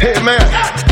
Amen.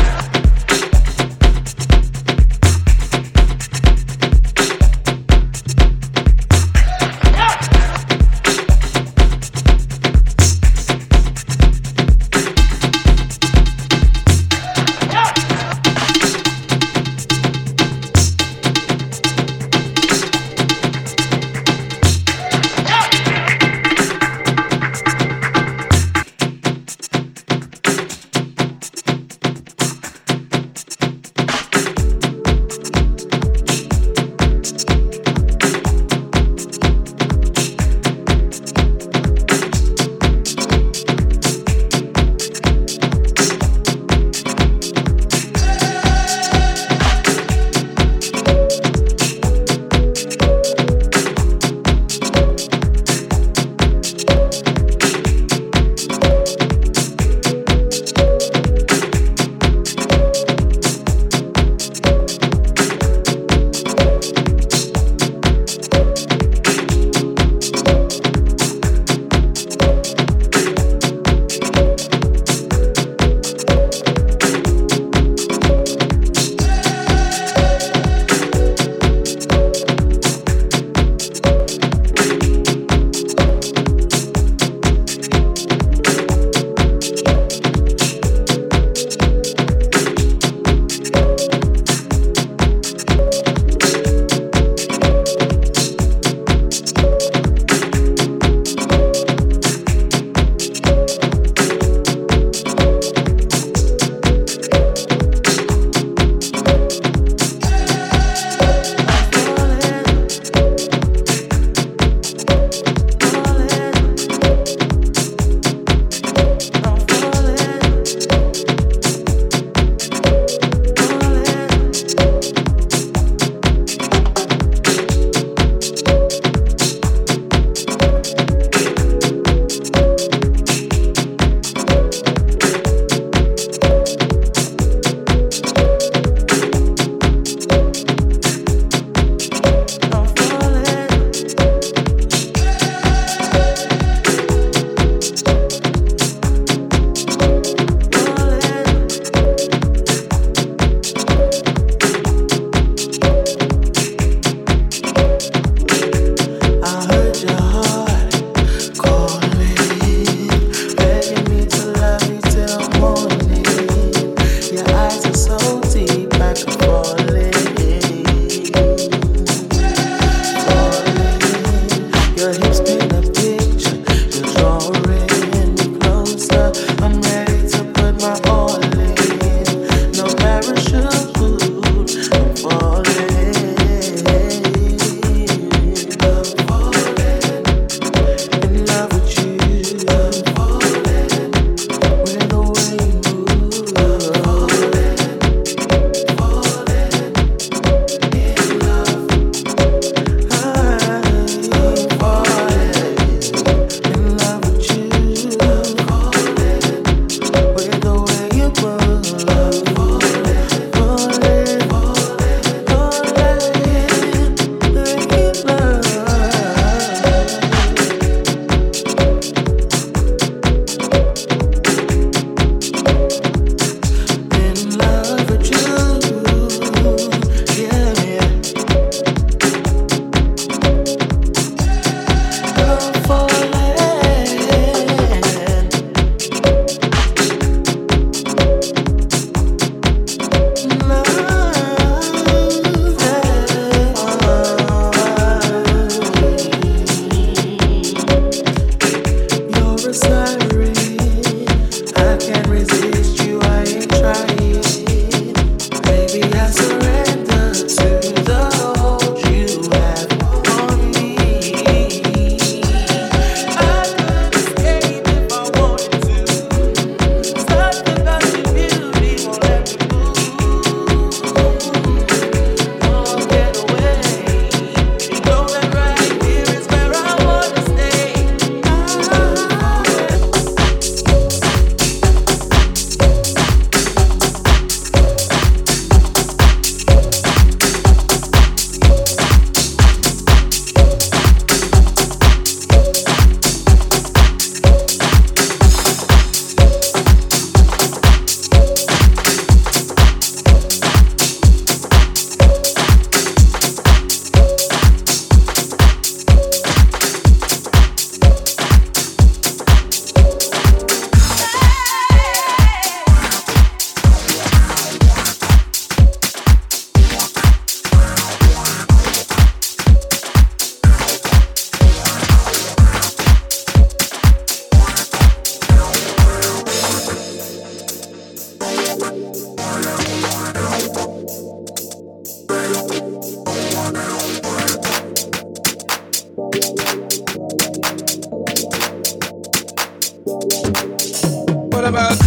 never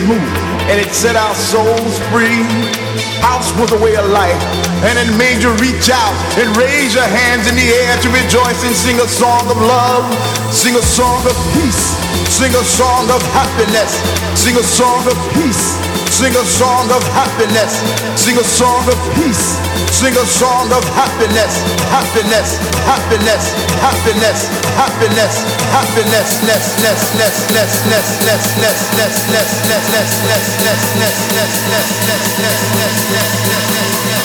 And it set our souls free. House was a way of life. And it made you reach out and raise your hands in the air to rejoice and sing a song of love. Sing a song of peace. Sing a song of happiness. Sing a song of peace. Sing a song of happiness. Sing a song of peace. Sing a song of happiness. Happiness. Happiness. Happiness. Happiness. Happiness. Less. Less. Less. Less. Less. Less. Less. Less. Less. Less. Less. Less. Less. Less. Less. Less. Less. Less. Less. Facebook me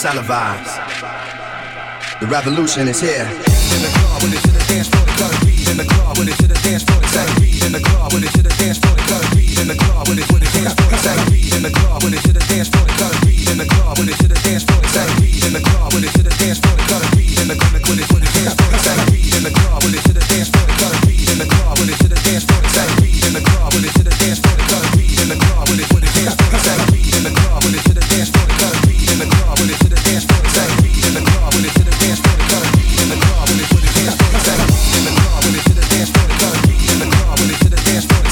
televised. The revolution is here. In the club when it's to the dance floor, the color beat. In the club when it's to the dance floor, the. In the club when it's to the dance floor, the color beat. In the club when it's to the dance floor, the color beat. In the club when it's to the dance floor, the color beat. In the club when it's to the dance floor, the color beat. In the club when it's to the dance floor, the color beat. In the club when it's to the dance floor, the color beat. In the club when it's to the dance floor, the color beat. In the club when it's to the dance floor, the color beat. In the club when it's to the dance floor, the color beat. In the club when it's to the dance floor, the color beat. In the club when it's to the dance floor, the color beat. In the club when it's to the dance floor, the color beat. In the club when it's to the dance floor, the color beat. In the club when it's to the dance floor, the color beat. In the club when it's to the dance floor, the color beat. In the club when to the dance floor, the beat. In